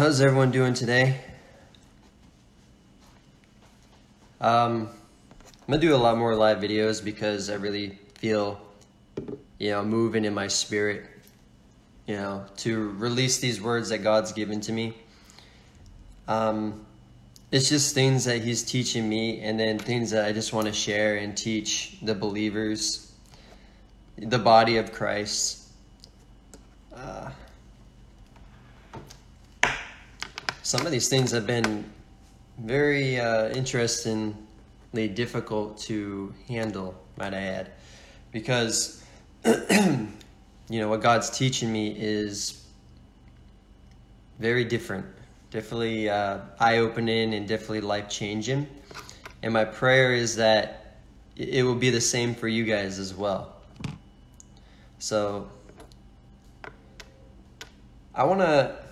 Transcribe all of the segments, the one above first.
How's everyone doing today? Um, I'm gonna do a lot more live videos because I really feel, you know, moving in my spirit, you know, to release these words that God's given to me. Um, it's just things that He's teaching me, and then things that I just want to share and teach the believers, the body of Christ. Uh, some of these things have been very uh, interestingly difficult to handle, might I add, because you know what God's teaching me is very different, definitely uh, eye-opening and definitely life-changing. And my prayer is that it will be the same for you guys as well. So I want to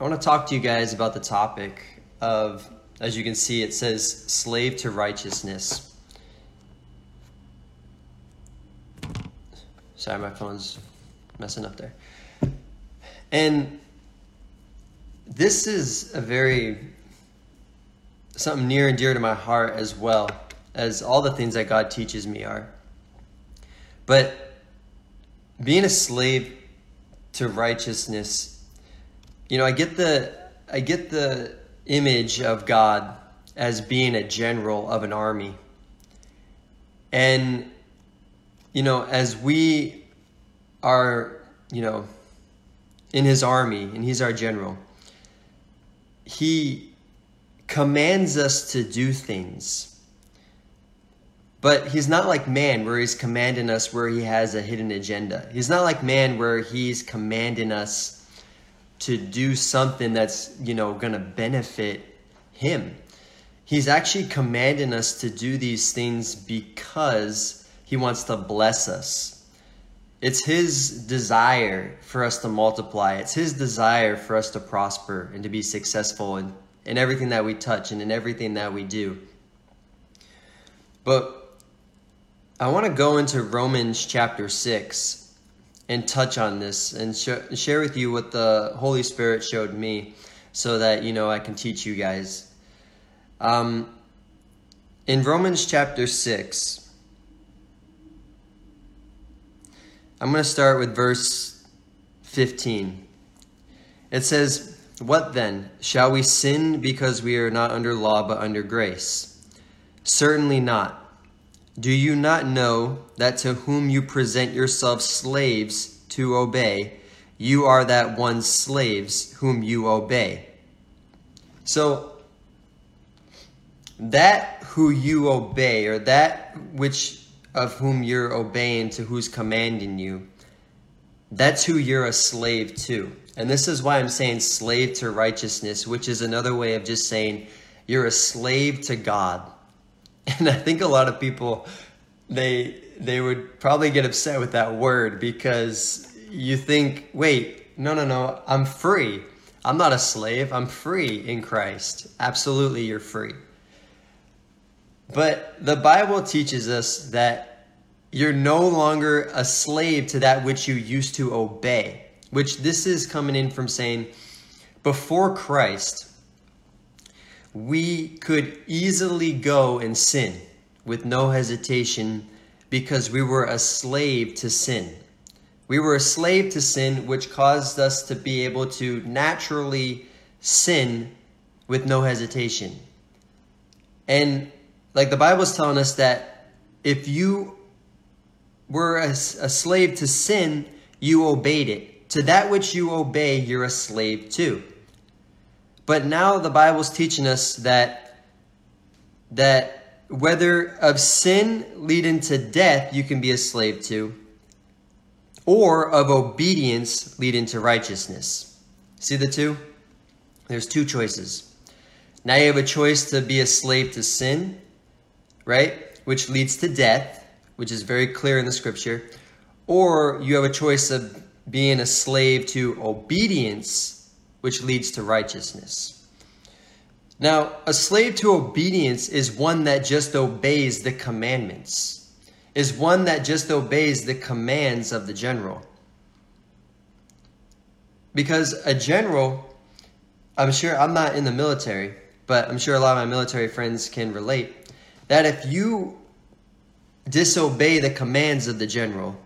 I want to talk to you guys about the topic of, as you can see, it says slave to righteousness. Sorry, my phone's messing up there. And this is a very, something near and dear to my heart as well as all the things that God teaches me are. But being a slave to righteousness you know, I get the I get the image of God as being a general of an army. And you know, as we are, you know, in his army and he's our general, he commands us to do things. But he's not like man where he's commanding us where he has a hidden agenda. He's not like man where he's commanding us to do something that's, you know, going to benefit him. He's actually commanding us to do these things because he wants to bless us. It's his desire for us to multiply. It's his desire for us to prosper and to be successful in, in everything that we touch and in everything that we do. But I want to go into Romans chapter 6 and touch on this and sh- share with you what the Holy Spirit showed me so that you know I can teach you guys. Um, in Romans chapter 6, I'm going to start with verse 15. It says, What then? Shall we sin because we are not under law but under grace? Certainly not. Do you not know that to whom you present yourselves slaves to obey, you are that one's slaves whom you obey? So, that who you obey, or that which of whom you're obeying to who's commanding you, that's who you're a slave to. And this is why I'm saying slave to righteousness, which is another way of just saying you're a slave to God. And I think a lot of people they they would probably get upset with that word because you think, wait, no, no, no, I'm free. I'm not a slave. I'm free in Christ. Absolutely, you're free. But the Bible teaches us that you're no longer a slave to that which you used to obey, which this is coming in from saying, before Christ, we could easily go and sin with no hesitation because we were a slave to sin. We were a slave to sin, which caused us to be able to naturally sin with no hesitation. And like the Bible is telling us that if you were a, a slave to sin, you obeyed it. To that which you obey, you're a slave to. But now the Bible's teaching us that that whether of sin leading to death you can be a slave to, or of obedience leading to righteousness. See the two? There's two choices. Now you have a choice to be a slave to sin, right? Which leads to death, which is very clear in the scripture. Or you have a choice of being a slave to obedience, which leads to righteousness. Now, a slave to obedience is one that just obeys the commandments, is one that just obeys the commands of the general. Because a general I'm sure I'm not in the military, but I'm sure a lot of my military friends can relate that if you disobey the commands of the general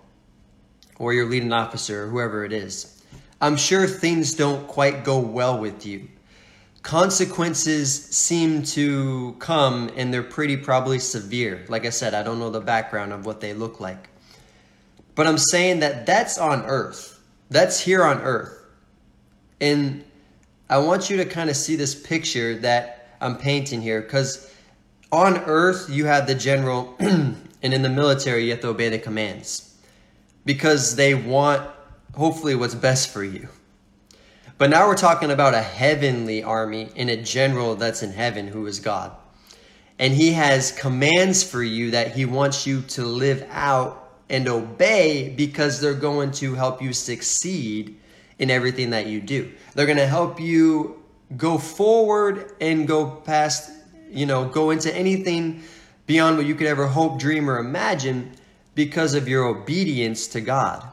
or your leading officer or whoever it is, I'm sure things don't quite go well with you. Consequences seem to come and they're pretty probably severe. Like I said, I don't know the background of what they look like. But I'm saying that that's on earth. That's here on earth. And I want you to kind of see this picture that I'm painting here because on earth you have the general and in the military you have to obey the commands because they want hopefully what's best for you. But now we're talking about a heavenly army and a general that's in heaven who is God. And he has commands for you that he wants you to live out and obey because they're going to help you succeed in everything that you do. They're going to help you go forward and go past, you know, go into anything beyond what you could ever hope, dream, or imagine because of your obedience to God.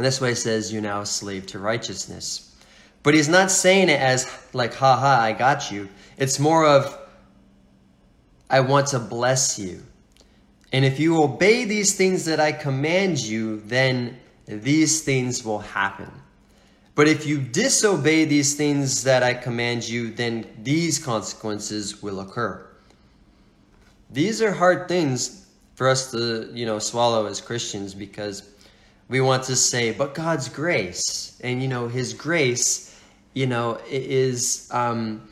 And that's why he says you're now a slave to righteousness. But he's not saying it as like, ha ha, I got you. It's more of, I want to bless you. And if you obey these things that I command you, then these things will happen. But if you disobey these things that I command you, then these consequences will occur. These are hard things for us to, you know, swallow as Christians because we want to say, but God's grace, and you know, His grace, you know, is, um,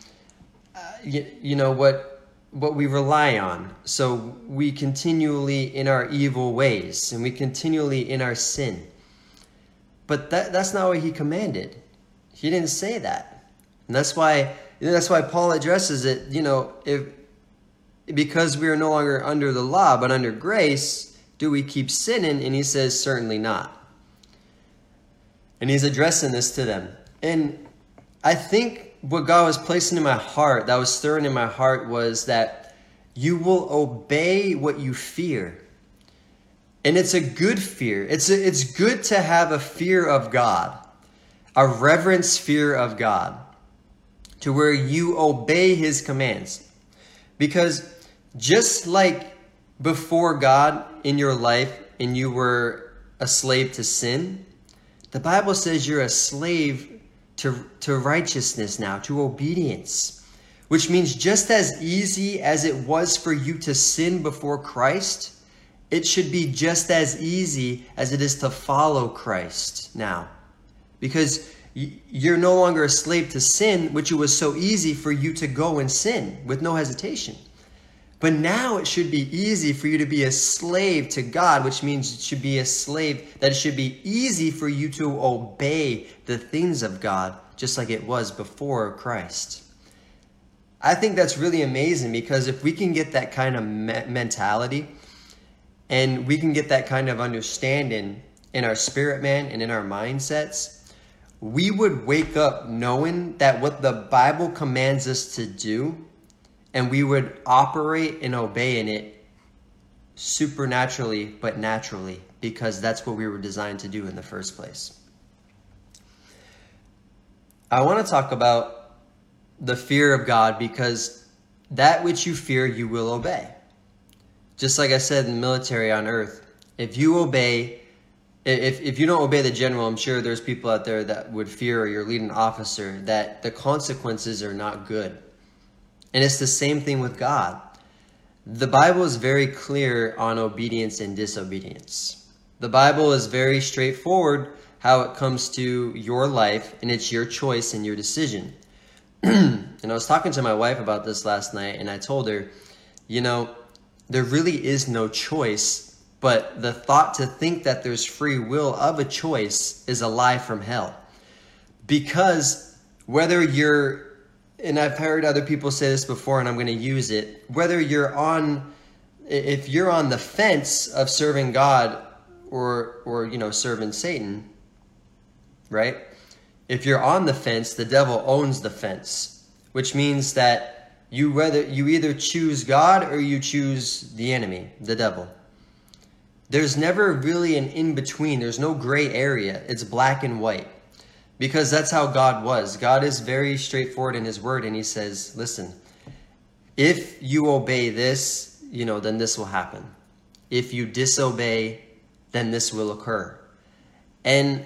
uh, you, you know, what what we rely on. So we continually in our evil ways, and we continually in our sin. But that, that's not what he commanded. He didn't say that. And that's why that's why Paul addresses it, you know, if because we are no longer under the law but under grace, do we keep sinning? And he says certainly not. And he's addressing this to them. And I think what God was placing in my heart, that was stirring in my heart was that you will obey what you fear. And it's a good fear. It's, a, it's good to have a fear of God, a reverence fear of God, to where you obey his commands. Because just like before God in your life and you were a slave to sin, the Bible says you're a slave to, to righteousness now, to obedience, which means just as easy as it was for you to sin before Christ it should be just as easy as it is to follow Christ now. Because you're no longer a slave to sin, which it was so easy for you to go and sin with no hesitation. But now it should be easy for you to be a slave to God, which means it should be a slave, that it should be easy for you to obey the things of God, just like it was before Christ. I think that's really amazing because if we can get that kind of me- mentality, and we can get that kind of understanding in our spirit man and in our mindsets, we would wake up knowing that what the Bible commands us to do, and we would operate and obey in it supernaturally but naturally because that's what we were designed to do in the first place. I want to talk about the fear of God because that which you fear you will obey. Just like I said in the military on earth, if you obey, if, if you don't obey the general, I'm sure there's people out there that would fear your leading officer that the consequences are not good. And it's the same thing with God. The Bible is very clear on obedience and disobedience. The Bible is very straightforward how it comes to your life, and it's your choice and your decision. and I was talking to my wife about this last night, and I told her, you know, there really is no choice, but the thought to think that there's free will of a choice is a lie from hell. Because whether you're, and I've heard other people say this before and I'm going to use it, whether you're on, if you're on the fence of serving God or, or, you know, serving Satan, right? If you're on the fence, the devil owns the fence, which means that you whether you either choose God or you choose the enemy, the devil. There's never really an in between. There's no gray area. It's black and white. Because that's how God was. God is very straightforward in his word and he says, "Listen, if you obey this, you know, then this will happen. If you disobey, then this will occur." And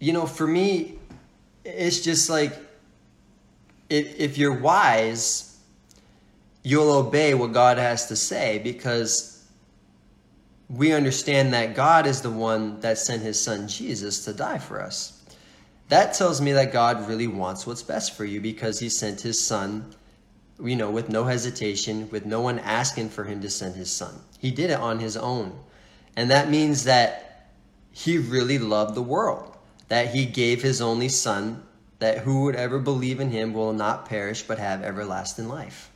you know, for me, it's just like if, if you're wise, you'll obey what God has to say because we understand that God is the one that sent his son Jesus to die for us. That tells me that God really wants what's best for you because he sent his son, you know, with no hesitation, with no one asking for him to send his son. He did it on his own. And that means that he really loved the world, that he gave his only son that who would ever believe in him will not perish but have everlasting life.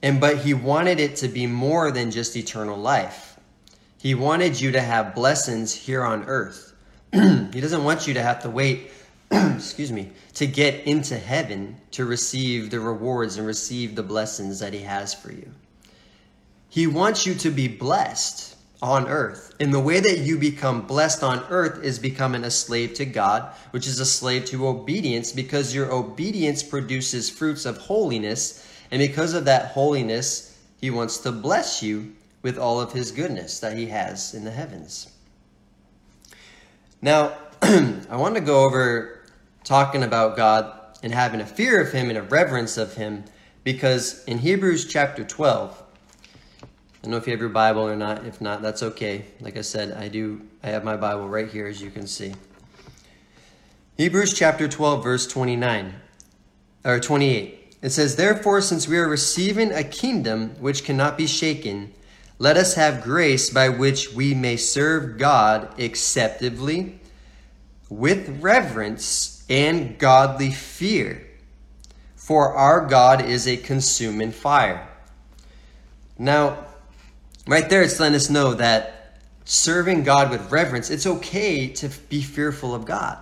And but he wanted it to be more than just eternal life. He wanted you to have blessings here on earth. he doesn't want you to have to wait, excuse me, to get into heaven to receive the rewards and receive the blessings that he has for you. He wants you to be blessed on earth. And the way that you become blessed on earth is becoming a slave to God, which is a slave to obedience, because your obedience produces fruits of holiness. And because of that holiness, He wants to bless you with all of His goodness that He has in the heavens. Now, I want to go over talking about God and having a fear of Him and a reverence of Him, because in Hebrews chapter 12, I don't know if you have your Bible or not. If not, that's okay. Like I said, I do. I have my Bible right here, as you can see. Hebrews chapter 12, verse 29 or 28. It says, Therefore, since we are receiving a kingdom which cannot be shaken, let us have grace by which we may serve God acceptably with reverence and godly fear. For our God is a consuming fire. Now, Right there, it's letting us know that serving God with reverence, it's okay to be fearful of God.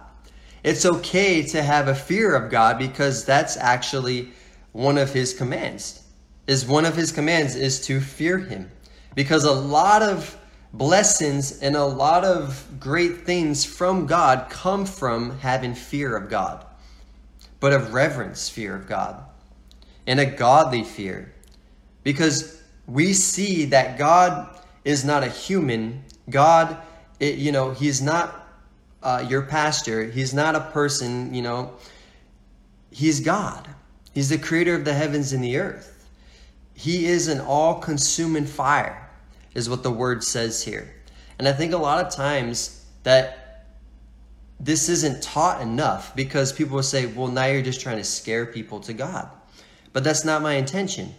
It's okay to have a fear of God because that's actually one of his commands. Is one of his commands is to fear him. Because a lot of blessings and a lot of great things from God come from having fear of God. But of reverence fear of God and a godly fear. Because we see that God is not a human. God, it, you know, He's not uh, your pastor. He's not a person, you know. He's God. He's the creator of the heavens and the earth. He is an all consuming fire, is what the word says here. And I think a lot of times that this isn't taught enough because people will say, well, now you're just trying to scare people to God. But that's not my intention.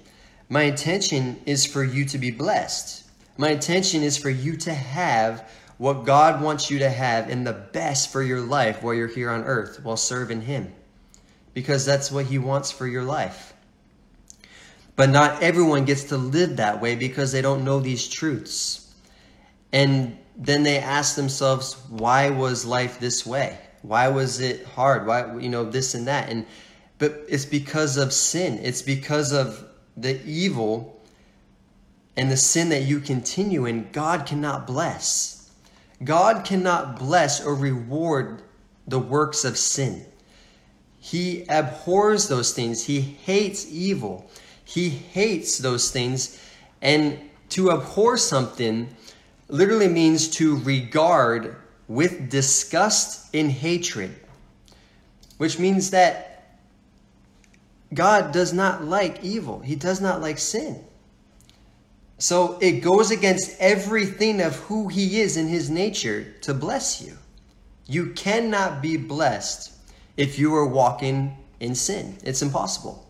My intention is for you to be blessed. My intention is for you to have what God wants you to have and the best for your life while you're here on earth, while serving Him. Because that's what He wants for your life. But not everyone gets to live that way because they don't know these truths. And then they ask themselves, why was life this way? Why was it hard? Why, you know, this and that? And, but it's because of sin. It's because of the evil and the sin that you continue in, God cannot bless. God cannot bless or reward the works of sin. He abhors those things. He hates evil. He hates those things. And to abhor something literally means to regard with disgust and hatred, which means that God does not like evil, He does not like sin. So it goes against everything of who He is in His nature to bless you. You cannot be blessed if you are walking in sin. It's impossible.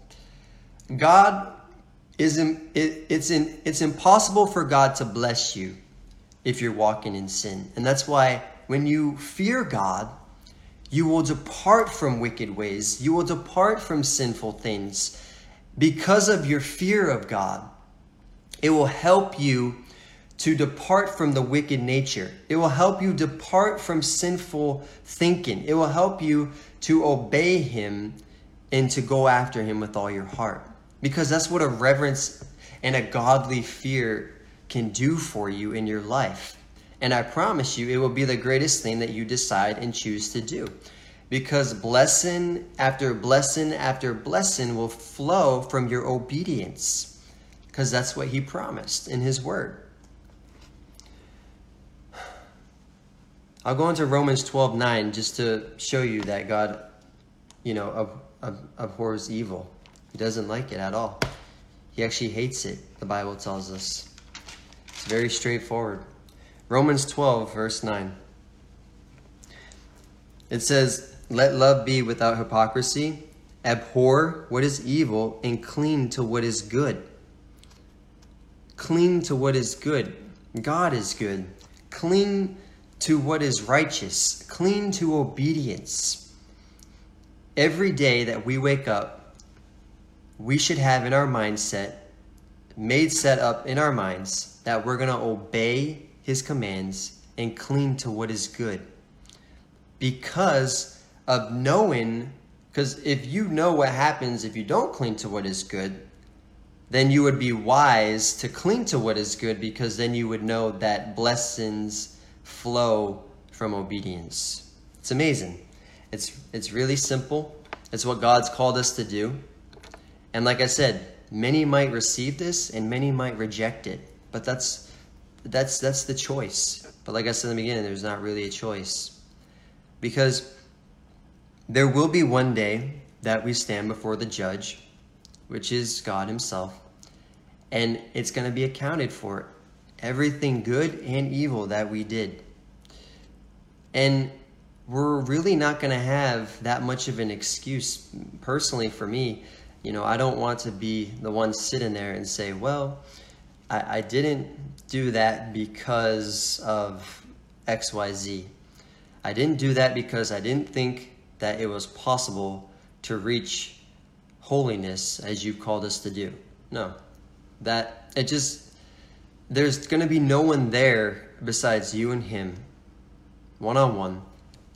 God is it's in, it's impossible for God to bless you if you're walking in sin. And that's why when you fear God, you will depart from wicked ways. You will depart from sinful things because of your fear of God. It will help you to depart from the wicked nature. It will help you depart from sinful thinking. It will help you to obey Him and to go after Him with all your heart. Because that's what a reverence and a godly fear can do for you in your life. And I promise you, it will be the greatest thing that you decide and choose to do. Because blessing after blessing after blessing will flow from your obedience. Because that's what he promised in his word. I'll go into Romans 12 9 just to show you that God, you know, ab- ab- abhors evil. He doesn't like it at all. He actually hates it, the Bible tells us. It's very straightforward. Romans 12, verse 9. It says, Let love be without hypocrisy, abhor what is evil, and cling to what is good. Cling to what is good. God is good. Cling to what is righteous. Cling to obedience. Every day that we wake up, we should have in our mindset, made set up in our minds, that we're going to obey his commands and cling to what is good. Because of knowing, because if you know what happens if you don't cling to what is good, then you would be wise to cling to what is good because then you would know that blessings flow from obedience. It's amazing. It's it's really simple. It's what God's called us to do. And like I said, many might receive this and many might reject it. But that's that's that's the choice. But like I said in the beginning, there's not really a choice. Because there will be one day that we stand before the judge, which is God himself, and it's going to be accounted for everything good and evil that we did. And we're really not going to have that much of an excuse personally for me. You know, I don't want to be the one sitting there and say, well, I, I didn't do that because of XYZ. I didn't do that because I didn't think that it was possible to reach holiness as you've called us to do. No. That it just there's going to be no one there besides you and him one on one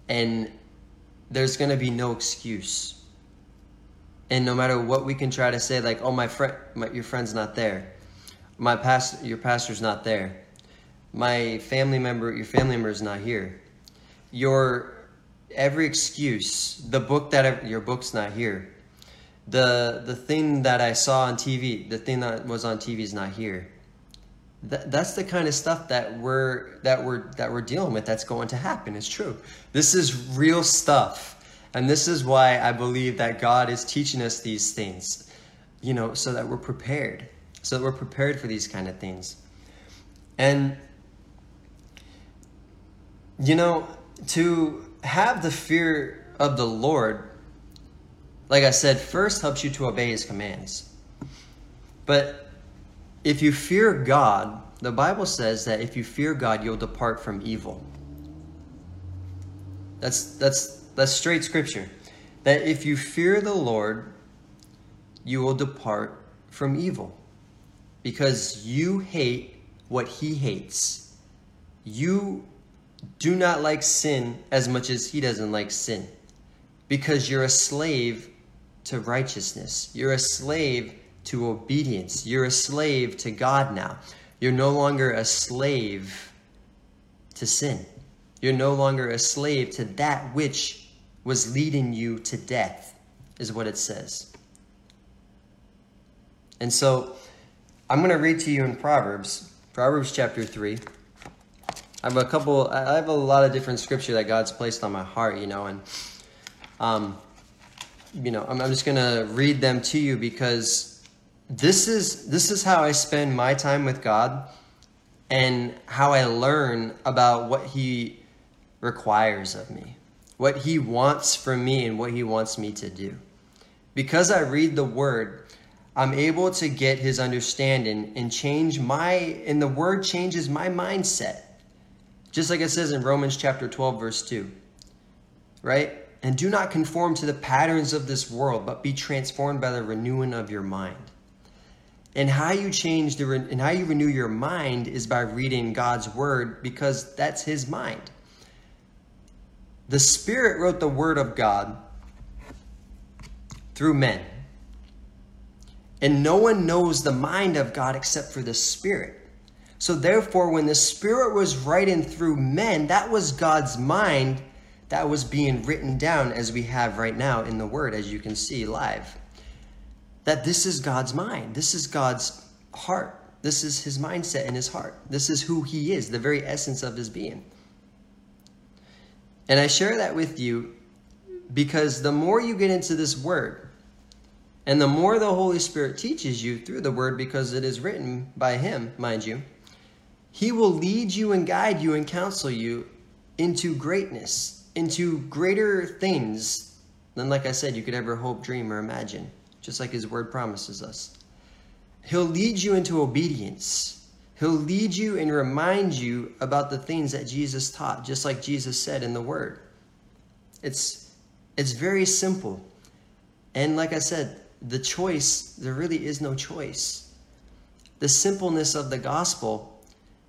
and there's going to be no excuse. And no matter what we can try to say like, "Oh, my friend your friend's not there." my past your pastor's not there. My family member your family member is not here. Your every excuse the book that your book's not here. The the thing that i saw on tv the thing that was on tv is not here. That, that's the kind of stuff that we're that we're that we're dealing with that's going to happen. It's true. This is real stuff and this is why i believe that god is teaching us these things you know so that we're prepared so that we're prepared for these kind of things. And, you know, to have the fear of the Lord, like I said, first helps you to obey his commands. But if you fear God, the Bible says that if you fear God, you'll depart from evil. That's that's that's straight scripture. That if you fear the Lord, you will depart from evil because you hate what he hates. You do not like sin as much as he doesn't like sin because you're a slave to righteousness. You're a slave to obedience. You're a slave to God now. You're no longer a slave to sin. You're no longer a slave to that which was leading you to death, is what it says. And so, I'm going to read to you in Proverbs, Proverbs chapter 3. I have a couple, I have a lot of different scripture that God's placed on my heart, you know, and, um, you know, I'm, I'm just going to read them to you because this is, this is how I spend my time with God and how I learn about what He requires of me, what He wants from me, and what He wants me to do. Because I read the Word, I'm able to get his understanding and change my, and the word changes my mindset. Just like it says in Romans chapter 12, verse 2. Right? And do not conform to the patterns of this world, but be transformed by the renewing of your mind. And how you change the and how you renew your mind is by reading God's word because that's his mind. The Spirit wrote the word of God through men. And no one knows the mind of God except for the Spirit. So, therefore, when the Spirit was writing through men, that was God's mind that was being written down as we have right now in the Word, as you can see live. That this is God's mind, this is God's heart, this is His mindset and His heart, this is who He is, the very essence of His being. And I share that with you because the more you get into this Word, and the more the Holy Spirit teaches you through the Word, because it is written by Him, mind you, He will lead you and guide you and counsel you into greatness, into greater things than, like I said, you could ever hope, dream, or imagine, just like His Word promises us. He'll lead you into obedience. He'll lead you and remind you about the things that Jesus taught, just like Jesus said in the Word. It's, it's very simple. And like I said, the choice, there really is no choice. The simpleness of the gospel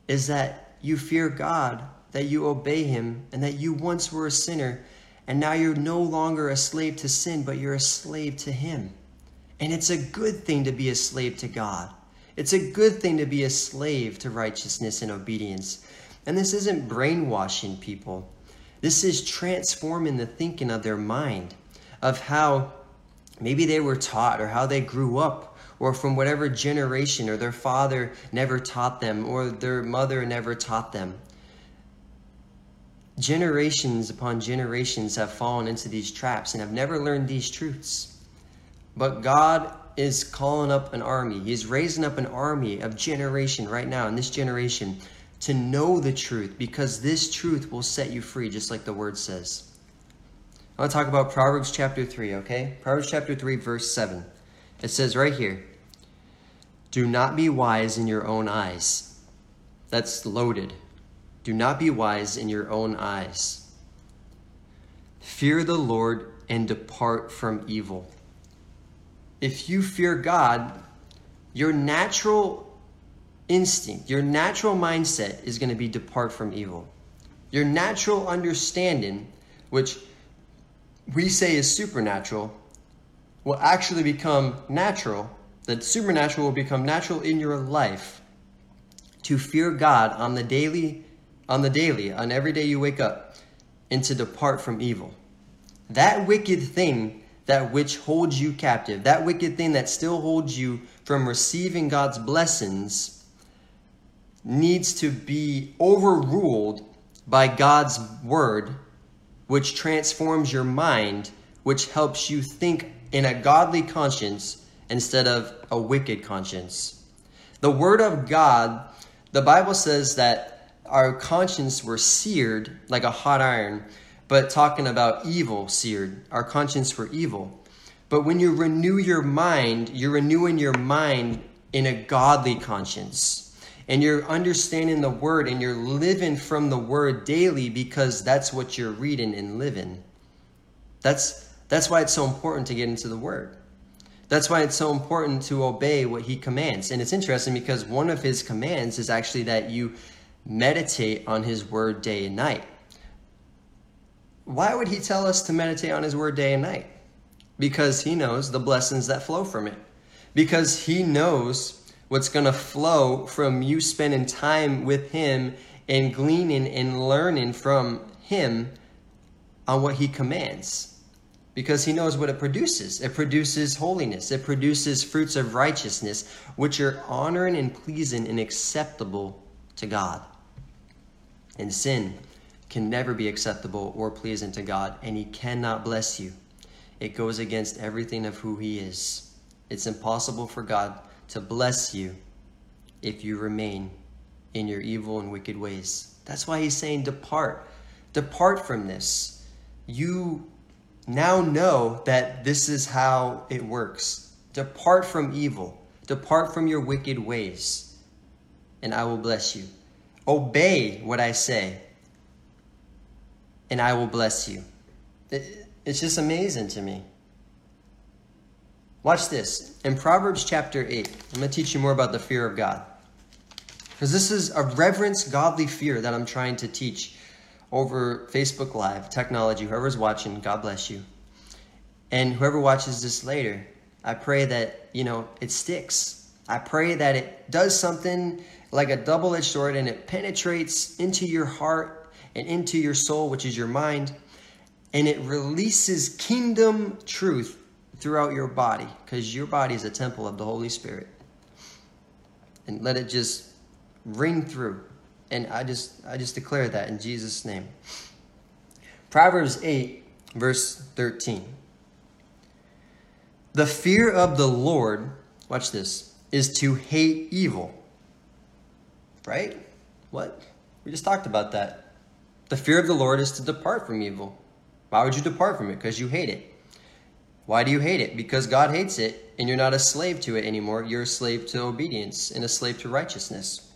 is that you fear God, that you obey Him, and that you once were a sinner, and now you're no longer a slave to sin, but you're a slave to Him. And it's a good thing to be a slave to God. It's a good thing to be a slave to righteousness and obedience. And this isn't brainwashing people. This is transforming the thinking of their mind, of how maybe they were taught or how they grew up or from whatever generation or their father never taught them or their mother never taught them. Generations upon generations have fallen into these traps and have never learned these truths. But God is calling up an army. He's raising up an army of generation right now in this generation to know the truth because this truth will set you free, just like the word says. I want to talk about Proverbs chapter 3, okay? Proverbs chapter 3, verse 7. It says right here Do not be wise in your own eyes. That's loaded. Do not be wise in your own eyes. Fear the Lord and depart from evil if you fear God, your natural instinct, your natural mindset is going to be depart from evil. Your natural understanding, which we say is supernatural, will actually become natural. That supernatural will become natural in your life to fear God on the daily, on the daily, on every day you wake up, and to depart from evil. That wicked thing that which holds you captive, that wicked thing that still holds you from receiving God's blessings, needs to be overruled by God's word, which transforms your mind, which helps you think in a godly conscience instead of a wicked conscience. The word of God, the Bible says that our conscience were seared like a hot iron but talking about evil seared. Our conscience for evil. But when you renew your mind, you're renewing your mind in a godly conscience. And you're understanding the word and you're living from the word daily because that's what you're reading and living. That's that's why it's so important to get into the word. That's why it's so important to obey what he commands. And it's interesting because one of his commands is actually that you meditate on his word day and night why would he tell us to meditate on his word day and night? Because he knows the blessings that flow from it. Because he knows what's going to flow from you spending time with him and gleaning and learning from him on what he commands. Because he knows what it produces. It produces holiness. It produces fruits of righteousness, which are honoring and pleasing and acceptable to God. And sin can never be acceptable or pleasing to God, and He cannot bless you. It goes against everything of who He is. It's impossible for God to bless you if you remain in your evil and wicked ways. That's why He's saying, Depart. Depart from this. You now know that this is how it works. Depart from evil. Depart from your wicked ways, and I will bless you. Obey what I say and I will bless you. it's just amazing to me. Watch this. In Proverbs chapter 8, I'm going to teach you more about the fear of God. Because this is a reverence, godly fear that I'm trying to teach over Facebook Live, technology, whoever's watching, God bless you. And whoever watches this later, I pray that, you know, it sticks. I pray that it does something like a double edged sword and it penetrates into your heart and into your soul, which is your mind, and it releases kingdom truth throughout your body because your body is a temple of the Holy Spirit. And let it just ring through. And I just I just declare that in Jesus' name. Proverbs 8, verse 13. The fear of the Lord, watch this, is to hate evil. Right? What? We just talked about that. The fear of the Lord is to depart from evil. Why would you depart from it? Because you hate it. Why do you hate it? Because God hates it, and you're not a slave to it anymore. You're a slave to obedience and a slave to righteousness.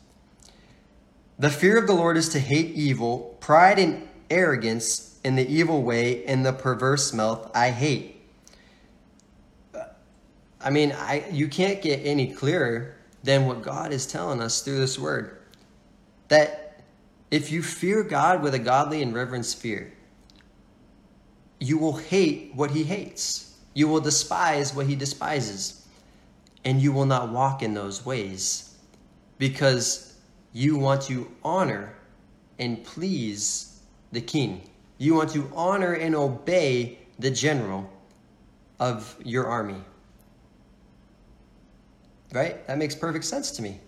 The fear of the Lord is to hate evil, pride and arrogance in the evil way, and the perverse mouth I hate. I mean, I you can't get any clearer than what God is telling us through this word. That if you fear God with a godly and reverent fear, you will hate what he hates. You will despise what he despises. And you will not walk in those ways because you want to honor and please the king. You want to honor and obey the general of your army. Right? That makes perfect sense to me.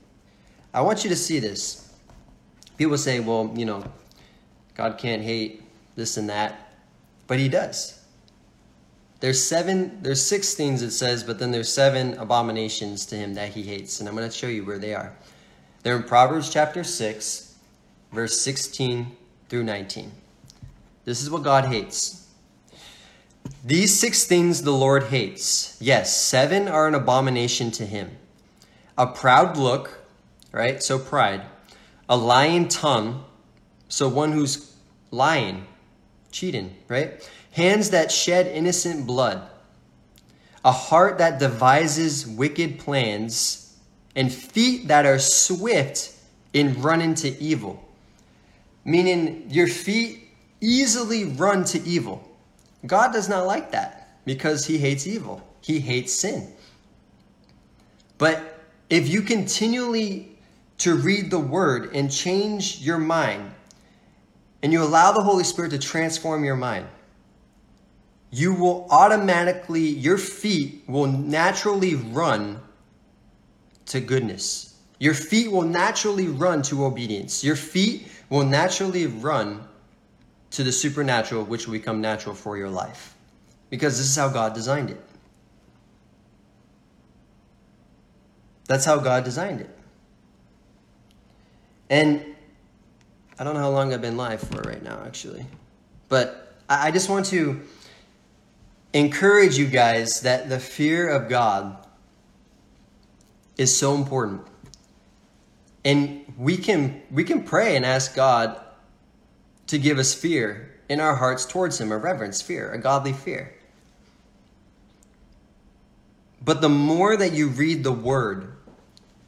I want you to see this. People say, well, you know, God can't hate this and that, but he does. There's seven, there's six things it says, but then there's seven abominations to him that he hates. And I'm going to show you where they are. They're in Proverbs chapter 6, verse 16 through 19. This is what God hates. These six things the Lord hates. Yes, seven are an abomination to him a proud look, right? So pride, a lying tongue, so one who's lying, cheating, right? Hands that shed innocent blood, a heart that devises wicked plans, and feet that are swift in running to evil. Meaning your feet easily run to evil. God does not like that because he hates evil. He hates sin. But if you continually to read the word and change your mind, and you allow the Holy Spirit to transform your mind, you will automatically, your feet will naturally run to goodness. Your feet will naturally run to obedience. Your feet will naturally run to the supernatural, which will become natural for your life. Because this is how God designed it. That's how God designed it. And I don't know how long I've been live for right now, actually. But I just want to encourage you guys that the fear of God is so important. And we can we can pray and ask God to give us fear in our hearts towards him, a reverence fear, a godly fear. But the more that you read the word,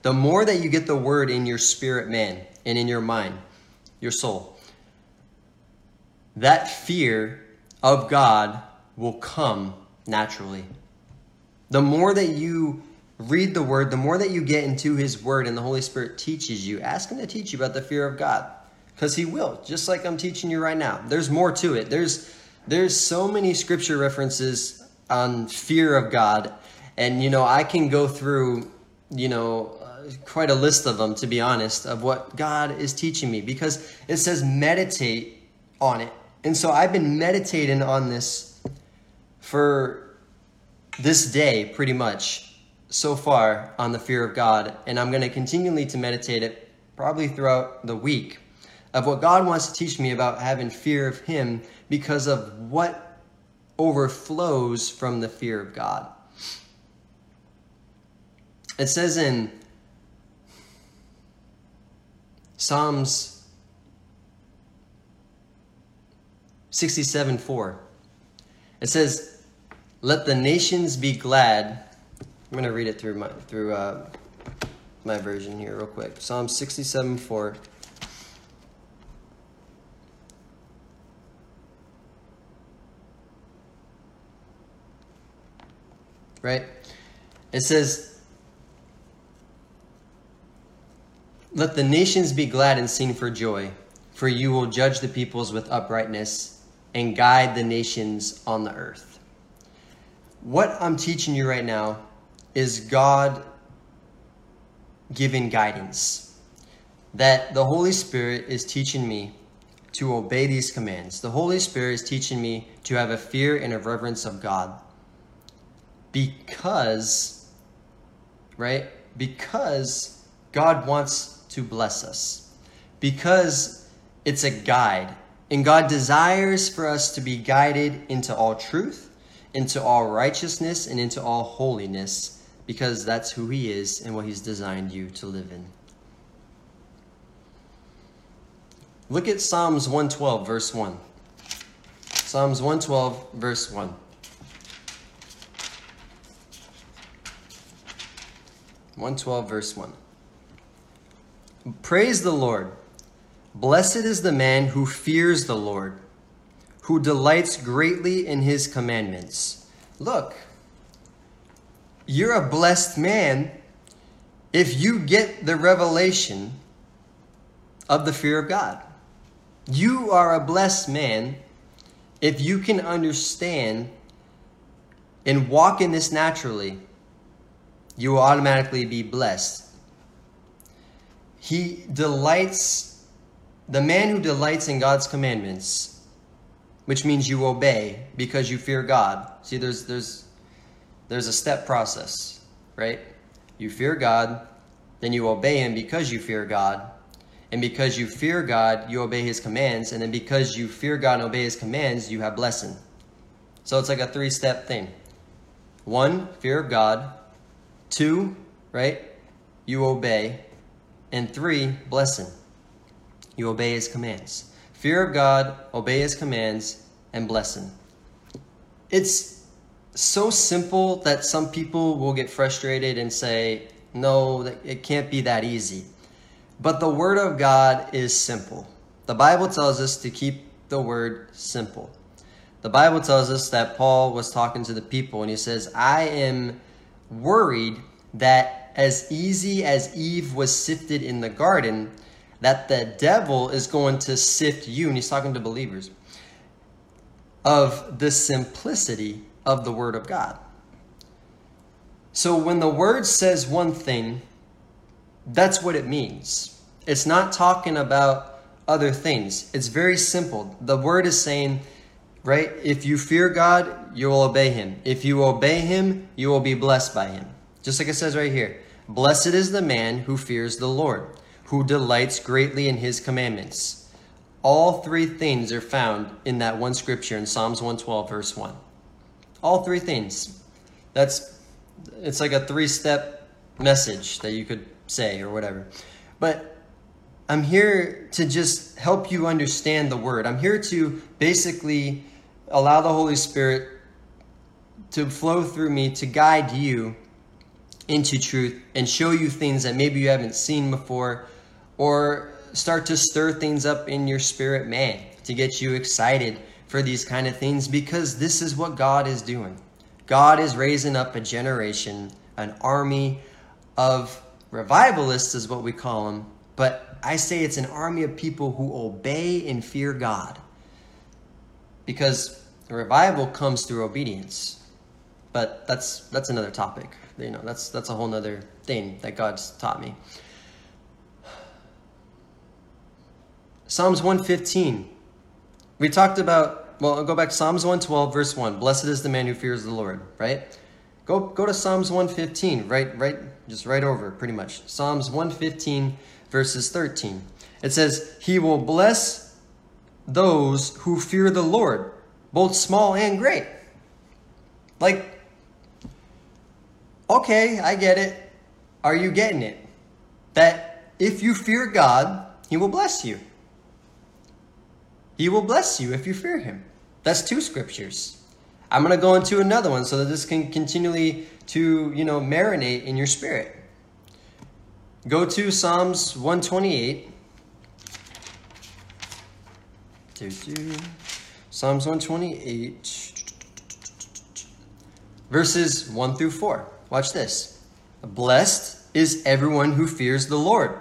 the more that you get the word in your spirit man and in your mind, your soul, that fear of God will come naturally. The more that you read the word, the more that you get into his word and the Holy Spirit teaches you, ask him to teach you about the fear of God because he will, just like I'm teaching you right now. There's more to it. There's there's so many scripture references on fear of God and you know, I can go through, you know, quite a list of them to be honest of what God is teaching me because it says meditate on it. And so I've been meditating on this for this day pretty much so far on the fear of God and I'm going to continually to meditate it probably throughout the week of what God wants to teach me about having fear of him because of what overflows from the fear of God. It says in Psalms 67 4, it says, Let the nations be glad. I'm going to read it through my, through, uh, my version here, real quick. Psalm 67 4. Right? It says, Let the nations be glad and sing for joy, for you will judge the peoples with uprightness and guide the nations on the earth. What I'm teaching you right now is God giving guidance. That the Holy Spirit is teaching me to obey these commands. The Holy Spirit is teaching me to have a fear and a reverence of God. Because, right? Because God wants to bless us. Because it's a guide. And God desires for us to be guided into all truth, into all righteousness, and into all holiness, because that's who He is and what He's designed you to live in. Look at Psalms 112, verse 1. Psalms 112, verse 1. One twelve verse one. Praise the Lord. Blessed is the man who fears the Lord, who delights greatly in his commandments. Look, you're a blessed man if you get the revelation of the fear of God. You are a blessed man if you can understand and walk in this naturally. You will automatically be blessed. He delights, the man who delights in God's commandments, which means you obey because you fear God. See, there's there's there's a step process, right? You fear God, then you obey Him because you fear God, and because you fear God, you obey his commands. And then because you fear God and obey his commands, you have blessing. So it's like a three step thing. One, fear of God. Two, right? You obey. And three, blessing. You obey his commands. Fear of God, obey his commands, and blessing. It's so simple that some people will get frustrated and say, no, it can't be that easy. But the Word of God is simple. The Bible tells us to keep the Word simple. The Bible tells us that Paul was talking to the people and he says, I am worried that as easy as Eve was sifted in the garden, that the devil is going to sift you, and he's talking to believers, of the simplicity of the Word of God. So when the Word says one thing, that's what it means. It's not talking about other things. It's very simple. The word is saying, right? If you fear God, you will obey him. If you obey him, you will be blessed by him. Just like it says right here Blessed is the man who fears the Lord, who delights greatly in his commandments. All three things are found in that one scripture in Psalms 112, verse 1. All three things. That's it's like a three-step message that you could say or whatever. But I'm here to just help you understand the word. I'm here to basically allow the Holy Spirit to flow through me to guide you into truth and show you things that maybe you haven't seen before or start to stir things up in your spirit man to get you excited for these kind of things because this is what God is doing. God is raising up a generation, an army of Revivalists is what we call them, but I say it's an army of people who obey and fear God. Because revival comes through obedience. But that's that's another topic. You know, that's that's a whole other thing that God's taught me. Psalms 115. We talked about, well, I'll go back to Psalms 112, verse 1. Blessed is the man who fears the Lord, right? Go go to Psalms 115, right right just right over pretty much. Psalms 115 verses 13. It says, "He will bless those who fear the Lord, both small and great." Like Okay, I get it. Are you getting it? That if you fear God, he will bless you. He will bless you if you fear him. That's two scriptures. I'm going to go into another one so that this can continually to, you know, marinate in your spirit. Go to Psalms 128. Psalms 128 verses 1 through 4. Watch this. Blessed is everyone who fears the Lord,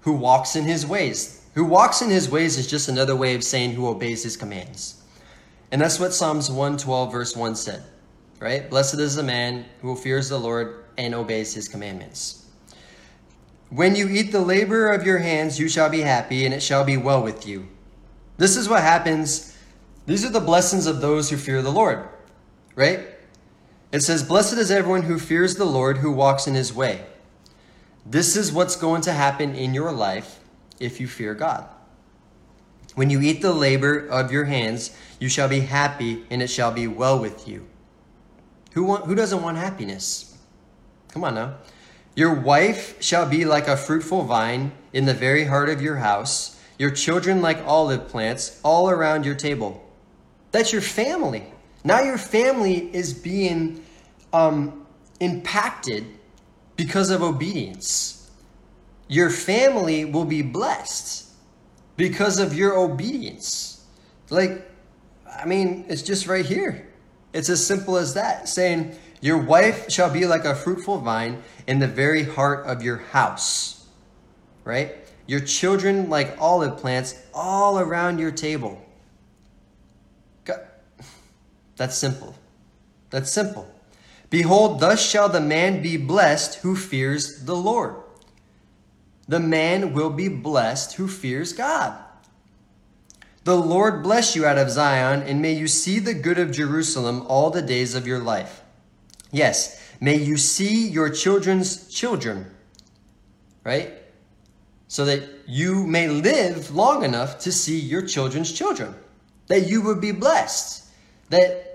who walks in his ways. Who walks in his ways is just another way of saying who obeys his commands. And that's what Psalms 112, verse 1 said, right? Blessed is the man who fears the Lord and obeys his commandments. When you eat the labor of your hands, you shall be happy, and it shall be well with you. This is what happens. These are the blessings of those who fear the Lord, right? It says, Blessed is everyone who fears the Lord, who walks in his way. This is what's going to happen in your life if you fear God. When you eat the labor of your hands, you shall be happy, and it shall be well with you. Who, want, who doesn't want happiness? Come on now. Your wife shall be like a fruitful vine in the very heart of your house, your children like olive plants all around your table. That's your family. Now your family is being um, impacted because of obedience. Your family will be blessed because of your obedience. Like, I mean, it's just right here. It's as simple as that saying, Your wife shall be like a fruitful vine in the very heart of your house, right? Your children like olive plants all around your table. That's simple. That's simple. Behold, thus shall the man be blessed who fears the Lord. The man will be blessed who fears God. The Lord bless you out of Zion, and may you see the good of Jerusalem all the days of your life. Yes, may you see your children's children, right? So that you may live long enough to see your children's children, that you would be blessed, that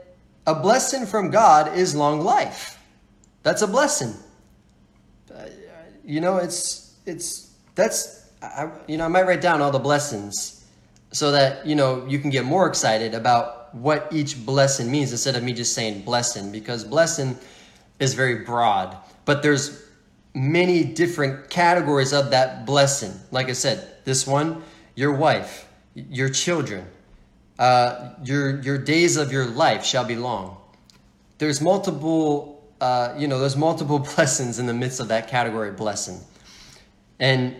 a blessing from God is long life. That's a blessing. You know, it's it's that's I, you know I might write down all the blessings so that you know you can get more excited about what each blessing means instead of me just saying blessing because blessing is very broad. But there's many different categories of that blessing. Like I said, this one, your wife, your children, uh, your your days of your life shall be long. There's multiple, uh, you know, there's multiple blessings in the midst of that category blessing, and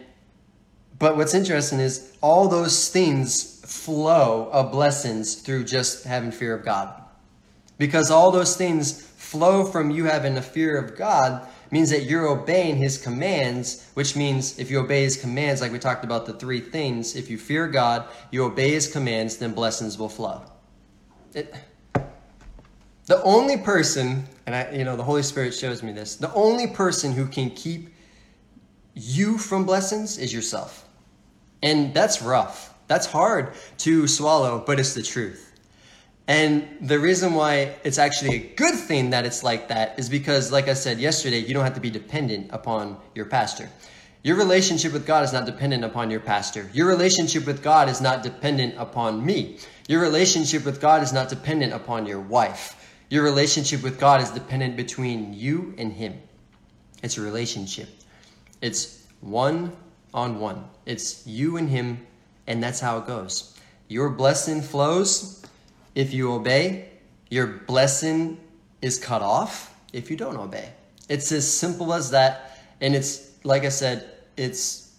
but what's interesting is all those things flow of blessings through just having fear of God, because all those things flow from you having a fear of God means that you're obeying his commands, which means if you obey his commands, like we talked about the three things, if you fear God, you obey his commands, then blessings will flow. It, the only person, and I, you know, the Holy Spirit shows me this, the only person who can keep you from blessings is yourself. And that's rough. That's hard to swallow, but it's the truth. And the reason why it's actually a good thing that it's like that is because, like I said yesterday, you don't have to be dependent upon your pastor. Your relationship with God is not dependent upon your pastor. Your relationship with God is not dependent upon me. Your relationship with God is not dependent upon your wife. Your relationship with God is dependent between you and Him. It's a relationship. It's one on one. It's you and Him, and that's how it goes. Your blessing flows if you obey, your blessing is cut off if you don't obey. It's as simple as that. And it's, like I said, it's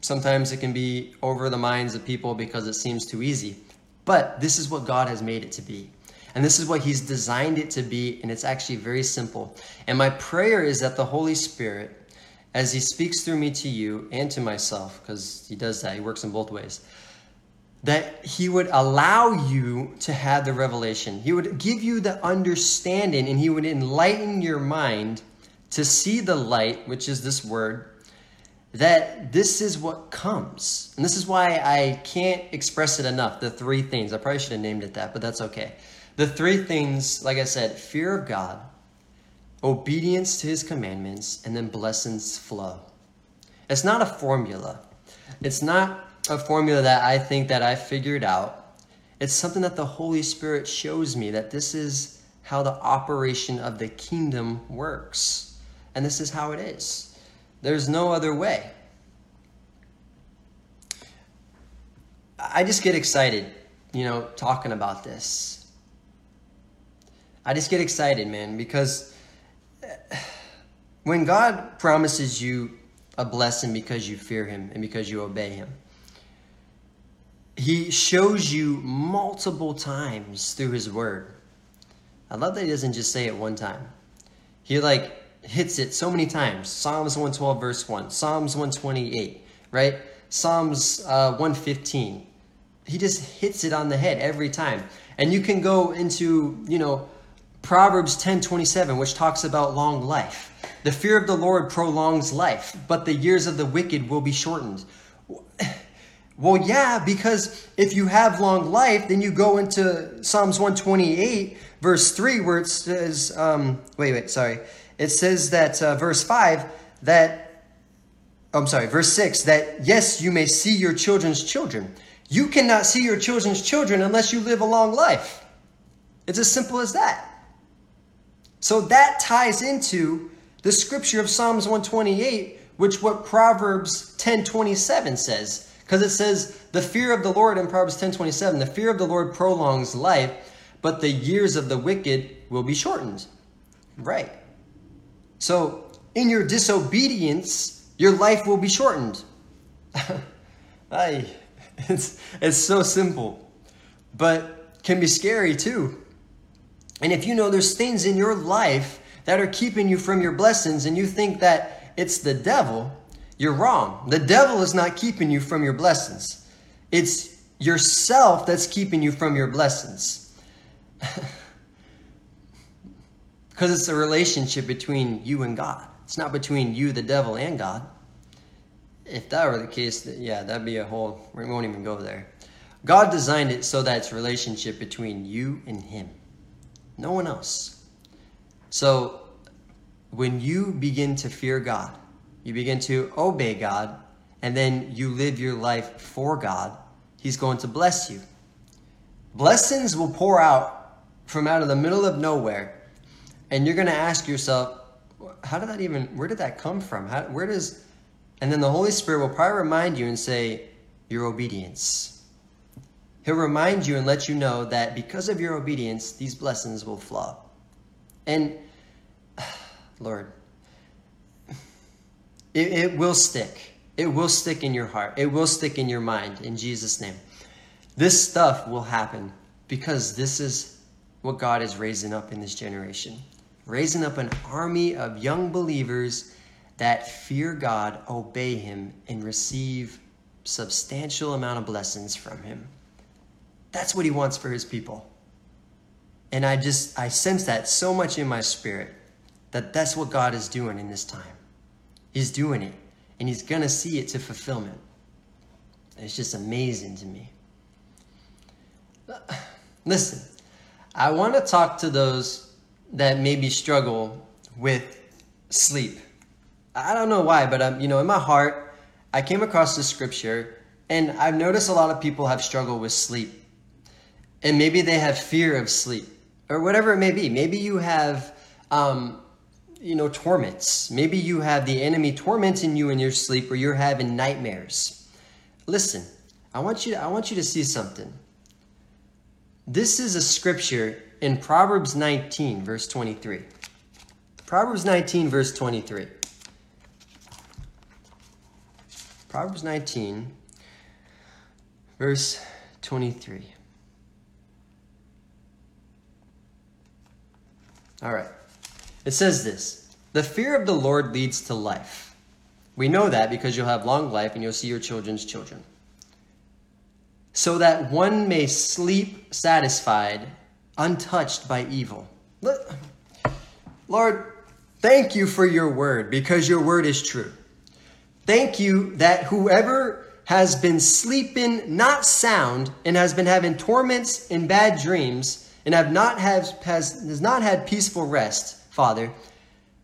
sometimes it can be over the minds of people because it seems too easy. But this is what God has made it to be. And this is what He's designed it to be. And it's actually very simple. And my prayer is that the Holy Spirit, as He speaks through me to you and to myself, because He does that, He works in both ways that he would allow you to have the revelation. He would give you the understanding and he would enlighten your mind to see the light, which is this word, that this is what comes. And this is why I can't express it enough. The three things. I probably should have named it that, but that's okay. The three things, like I said, fear of God, obedience to his commandments, and then blessings flow. It's not a formula. It's not a formula that I think that I figured out. It's something that the Holy Spirit shows me that this is how the operation of the kingdom works. And this is how it is. There's no other way. I just get excited, you know, talking about this. I just get excited, man, because when God promises you a blessing because you fear him and because you obey him. He shows you multiple times through his word. I love that he doesn't just say it one time. He like hits it so many times. Psalms 112 verse 1, Psalms 128, right? Psalms uh, 115. He just hits it on the head every time. And you can go into, you know, Proverbs 10:27 which talks about long life. The fear of the Lord prolongs life, but the years of the wicked will be shortened. Well, yeah, because if you have long life, then you go into Psalms 128, verse 3, where it says, um, wait, wait, sorry. It says that, uh, verse 5, that, I'm sorry, verse 6, that yes, you may see your children's children. You cannot see your children's children unless you live a long life. It's as simple as that. So that ties into the scripture of Psalms 128, which what Proverbs 10:27 says. Because it says, the fear of the Lord in Proverbs 10:27, the fear of the Lord prolongs life, but the years of the wicked will be shortened. Right. So in your disobedience, your life will be shortened. I, it's, it's so simple, but can be scary too. And if you know there's things in your life that are keeping you from your blessings and you think that it's the devil, you're wrong. The devil is not keeping you from your blessings. It's yourself that's keeping you from your blessings. Because it's a relationship between you and God. It's not between you, the devil, and God. If that were the case, yeah, that'd be a whole, we won't even go there. God designed it so that it's relationship between you and Him, no one else. So when you begin to fear God, you begin to obey God, and then you live your life for God, He's going to bless you. Blessings will pour out from out of the middle of nowhere, and you're going to ask yourself, how did that even, where did that come from? How, where does, and then the Holy Spirit will probably remind you and say, your obedience. He'll remind you and let you know that because of your obedience, these blessings will flow. And, Lord, it, it will stick. It will stick in your heart. It will stick in your mind in Jesus' name. This stuff will happen because this is what God is raising up in this generation. Raising up an army of young believers that fear God, obey Him, and receive substantial amount of blessings from Him. That's what He wants for His people. And I just, I sense that so much in my spirit that that's what God is doing in this time. He's doing it, and he's going to see it to fulfillment. It's just amazing to me. Listen, I want to talk to those that maybe struggle with sleep. I don't know why, but I'm, you know, in my heart, I came across this scripture, and I've noticed a lot of people have struggled with sleep. And maybe they have fear of sleep, or whatever it may be. Maybe you have um, you know, torments. Maybe you have the enemy tormenting you in your sleep or you're having nightmares. Listen, I want you to, I want you to see something. This is a scripture in Proverbs 19 verse 23. Proverbs 19 verse 23. Proverbs 19 verse 23. All right. It says this The fear of the Lord leads to life. We know that because you'll have long life and you'll see your children's children. So that one may sleep satisfied, untouched by evil. Lord, thank you for your word because your word is true. Thank you that whoever has been sleeping not sound and has been having torments and bad dreams and have not have, has, has not had peaceful rest Father,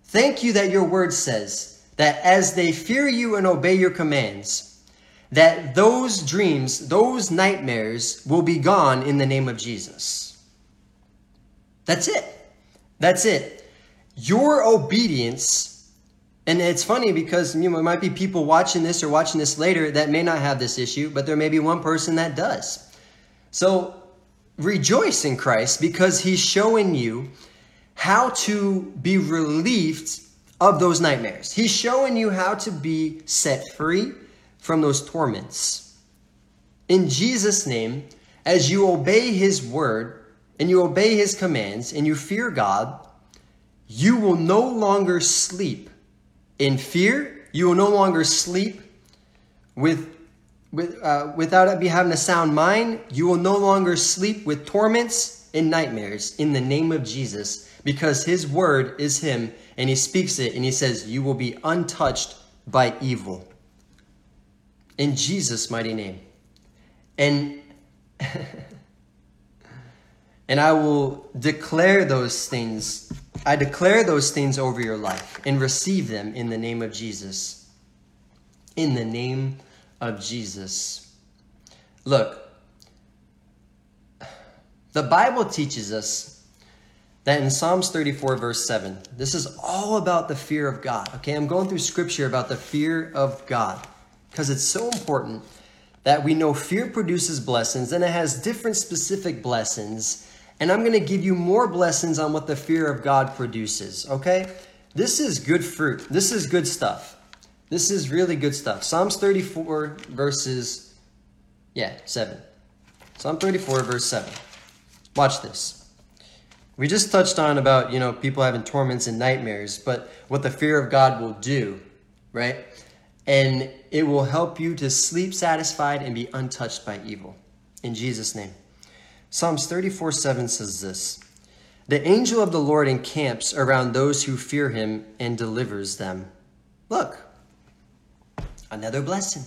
thank you that your word says that as they fear you and obey your commands, that those dreams, those nightmares will be gone in the name of Jesus. That's it. That's it. Your obedience, and it's funny because you know, might be people watching this or watching this later that may not have this issue, but there may be one person that does. So rejoice in Christ because he's showing you how to be relieved of those nightmares. He's showing you how to be set free from those torments. In Jesus' name, as you obey his word and you obey his commands and you fear God, you will no longer sleep in fear. You will no longer sleep with, with, uh, without having a sound mind. You will no longer sleep with torments and nightmares in the name of Jesus because his word is him and he speaks it and he says, You will be untouched by evil. In Jesus' mighty name. And and I will declare those things. I declare those things over your life and receive them in the name of Jesus. In the name of Jesus. Look, the Bible teaches us that in Psalms 34, verse 7, this is all about the fear of God. Okay, I'm going through scripture about the fear of God because it's so important that we know fear produces blessings and it has different specific blessings. And I'm going to give you more blessings on what the fear of God produces. Okay, this is good fruit, this is good stuff. This is really good stuff. Psalms 34, verses, yeah, 7. Psalm 34, verse 7. Watch this. We just touched on about, you know, people having torments and nightmares, but what the fear of God will do, right? And it will help you to sleep satisfied and be untouched by evil. In Jesus' name. Psalms 34 7 says this The angel of the Lord encamps around those who fear him and delivers them. Look, another blessing.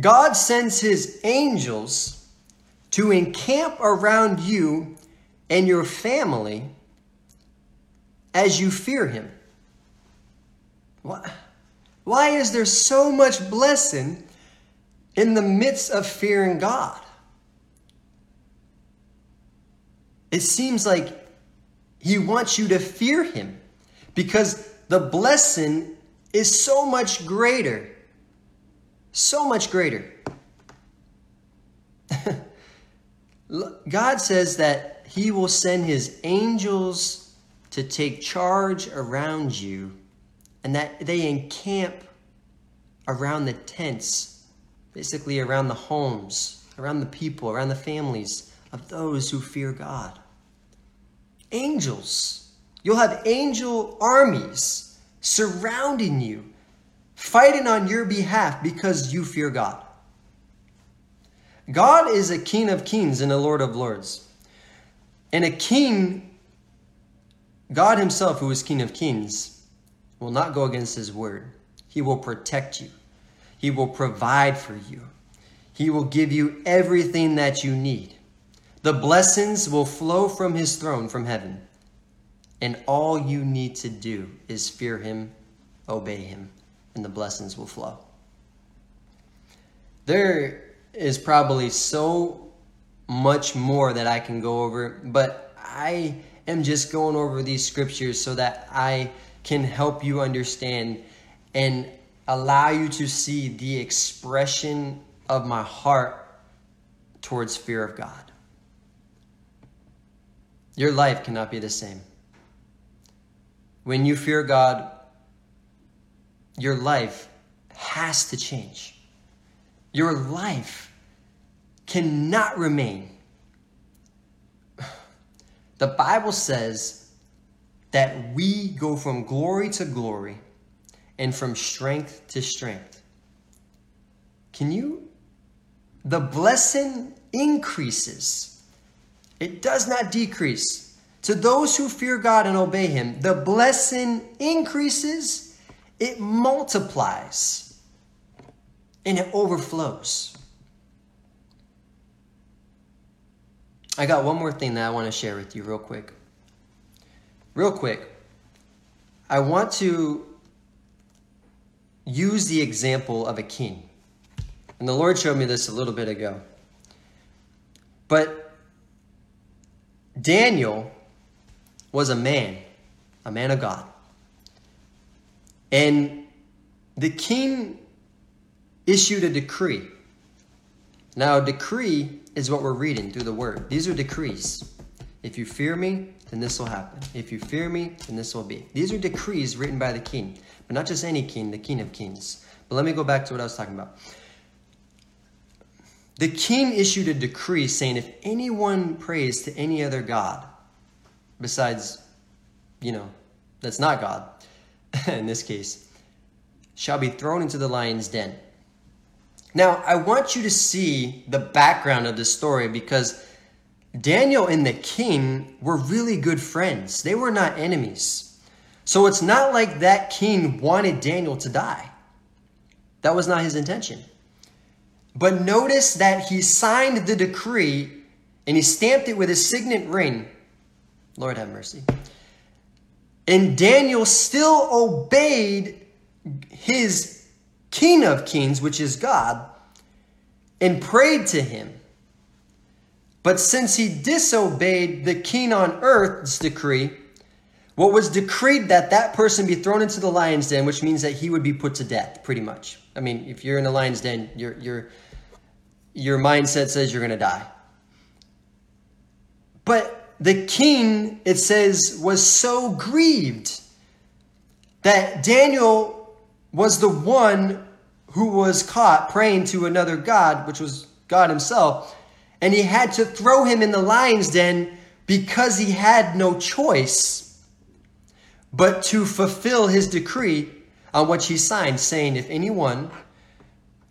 God sends his angels to encamp around you and your family as you fear him. Why why is there so much blessing in the midst of fearing God? It seems like he wants you to fear him because the blessing is so much greater. So much greater. God says that he will send his angels to take charge around you and that they encamp around the tents, basically around the homes, around the people, around the families of those who fear God. Angels. You'll have angel armies surrounding you, fighting on your behalf because you fear God. God is a king of kings and a lord of lords. And a king, God Himself, who is King of Kings, will not go against His word. He will protect you, He will provide for you, He will give you everything that you need. The blessings will flow from His throne from heaven. And all you need to do is fear Him, obey Him, and the blessings will flow. There is probably so much more that I can go over, but I am just going over these scriptures so that I can help you understand and allow you to see the expression of my heart towards fear of God. Your life cannot be the same. When you fear God, your life has to change. Your life cannot remain. The Bible says that we go from glory to glory and from strength to strength. Can you? The blessing increases, it does not decrease. To those who fear God and obey Him, the blessing increases, it multiplies, and it overflows. I got one more thing that I want to share with you, real quick. Real quick, I want to use the example of a king. And the Lord showed me this a little bit ago. But Daniel was a man, a man of God. And the king issued a decree. Now, a decree is what we're reading through the word. These are decrees. If you fear me, then this will happen. If you fear me, then this will be. These are decrees written by the king, but not just any king, the king of kings. But let me go back to what I was talking about. The king issued a decree saying if anyone prays to any other God besides, you know, that's not God, in this case, shall be thrown into the lion's den. Now, I want you to see the background of this story because Daniel and the king were really good friends. They were not enemies. So it's not like that king wanted Daniel to die. That was not his intention. But notice that he signed the decree and he stamped it with his signet ring. Lord have mercy. And Daniel still obeyed his king of kings, which is God, and prayed to him. But since he disobeyed the king on earth's decree, what was decreed that that person be thrown into the lion's den, which means that he would be put to death, pretty much. I mean, if you're in the lion's den, your your your mindset says you're going to die. But the king, it says, was so grieved that Daniel was the one who was caught praying to another God, which was God himself and he had to throw him in the lion's den because he had no choice but to fulfill his decree on which he signed, saying, If anyone,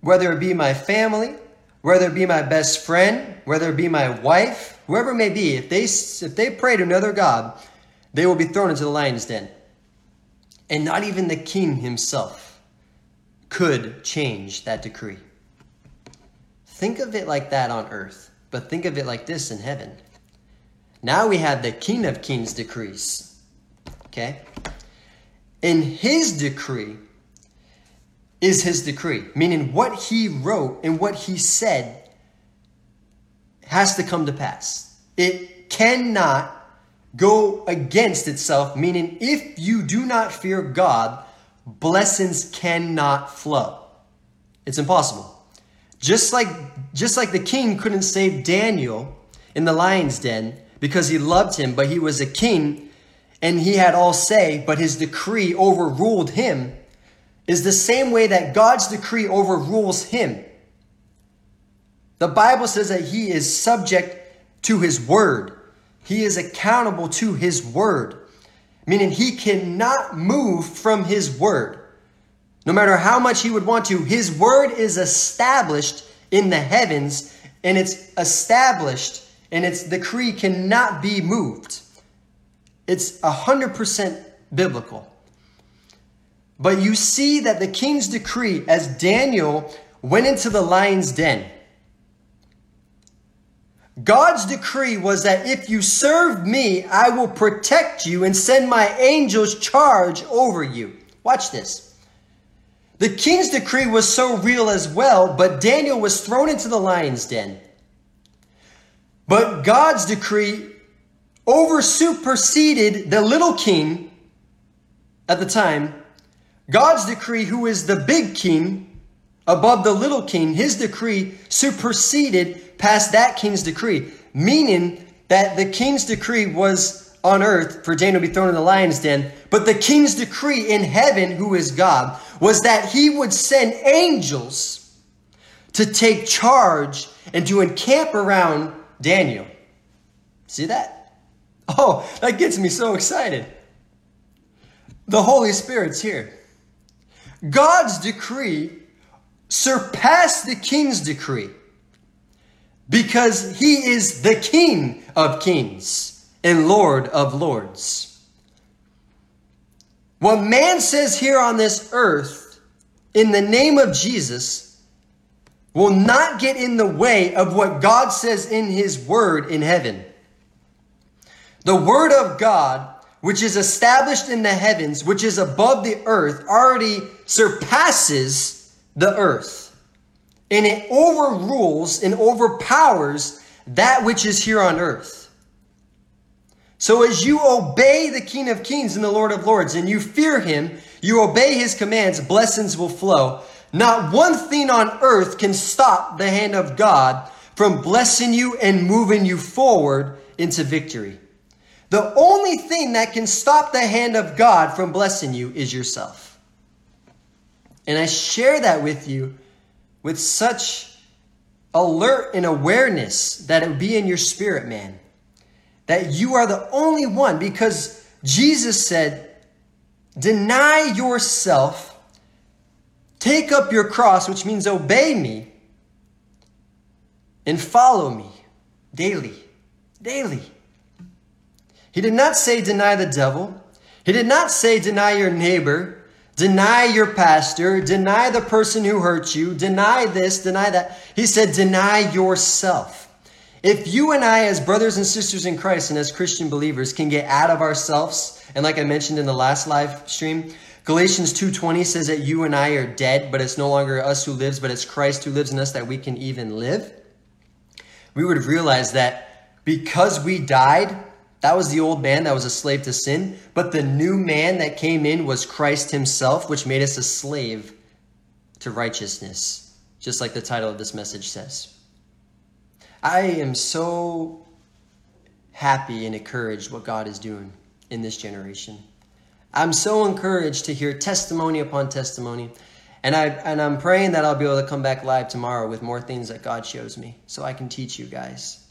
whether it be my family, whether it be my best friend, whether it be my wife, whoever it may be, if they, if they pray to another God, they will be thrown into the lion's den. And not even the king himself could change that decree. Think of it like that on earth. But think of it like this in heaven. Now we have the King of Kings decrees. Okay? In his decree is his decree, meaning what he wrote and what he said has to come to pass. It cannot go against itself, meaning if you do not fear God, blessings cannot flow. It's impossible. Just like, just like the king couldn't save Daniel in the lion's den because he loved him, but he was a king and he had all say, but his decree overruled him, is the same way that God's decree overrules him. The Bible says that he is subject to his word. He is accountable to his word, meaning he cannot move from his word. No matter how much he would want to, his word is established in the heavens and it's established and its decree cannot be moved. It's 100% biblical. But you see that the king's decree, as Daniel went into the lion's den, God's decree was that if you serve me, I will protect you and send my angels charge over you. Watch this. The king's decree was so real as well, but Daniel was thrown into the lion's den. But God's decree over superseded the little king at the time. God's decree, who is the big king above the little king, his decree superseded past that king's decree, meaning that the king's decree was on earth for Daniel to be thrown in the lion's den. But the king's decree in heaven, who is God, was that he would send angels to take charge and to encamp around Daniel. See that? Oh, that gets me so excited. The Holy Spirit's here. God's decree surpassed the king's decree because he is the king of kings and Lord of lords. What man says here on this earth in the name of Jesus will not get in the way of what God says in his word in heaven. The word of God, which is established in the heavens, which is above the earth, already surpasses the earth. And it overrules and overpowers that which is here on earth. So as you obey the King of Kings and the Lord of Lords and you fear him, you obey his commands, blessings will flow. Not one thing on earth can stop the hand of God from blessing you and moving you forward into victory. The only thing that can stop the hand of God from blessing you is yourself. And I share that with you with such alert and awareness that it be in your spirit, man. That you are the only one because Jesus said, Deny yourself, take up your cross, which means obey me, and follow me daily. Daily. He did not say deny the devil. He did not say deny your neighbor, deny your pastor, deny the person who hurt you, deny this, deny that. He said deny yourself. If you and I, as brothers and sisters in Christ and as Christian believers, can get out of ourselves, and like I mentioned in the last live stream, Galatians 2:20 says that you and I are dead, but it's no longer us who lives, but it's Christ who lives in us that we can even live. We would have realized that because we died, that was the old man that was a slave to sin, but the new man that came in was Christ himself, which made us a slave to righteousness, just like the title of this message says. I am so happy and encouraged what God is doing in this generation. I'm so encouraged to hear testimony upon testimony. And I and I'm praying that I'll be able to come back live tomorrow with more things that God shows me so I can teach you guys.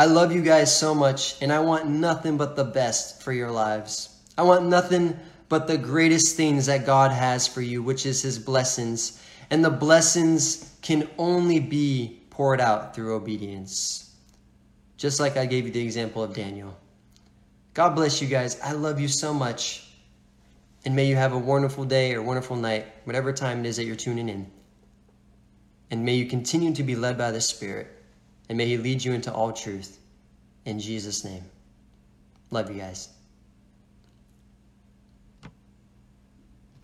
I love you guys so much and I want nothing but the best for your lives. I want nothing but the greatest things that God has for you, which is his blessings. And the blessings can only be poured out through obedience. Just like I gave you the example of Daniel. God bless you guys. I love you so much. And may you have a wonderful day or wonderful night, whatever time it is that you're tuning in. And may you continue to be led by the Spirit. And may He lead you into all truth. In Jesus' name. Love you guys.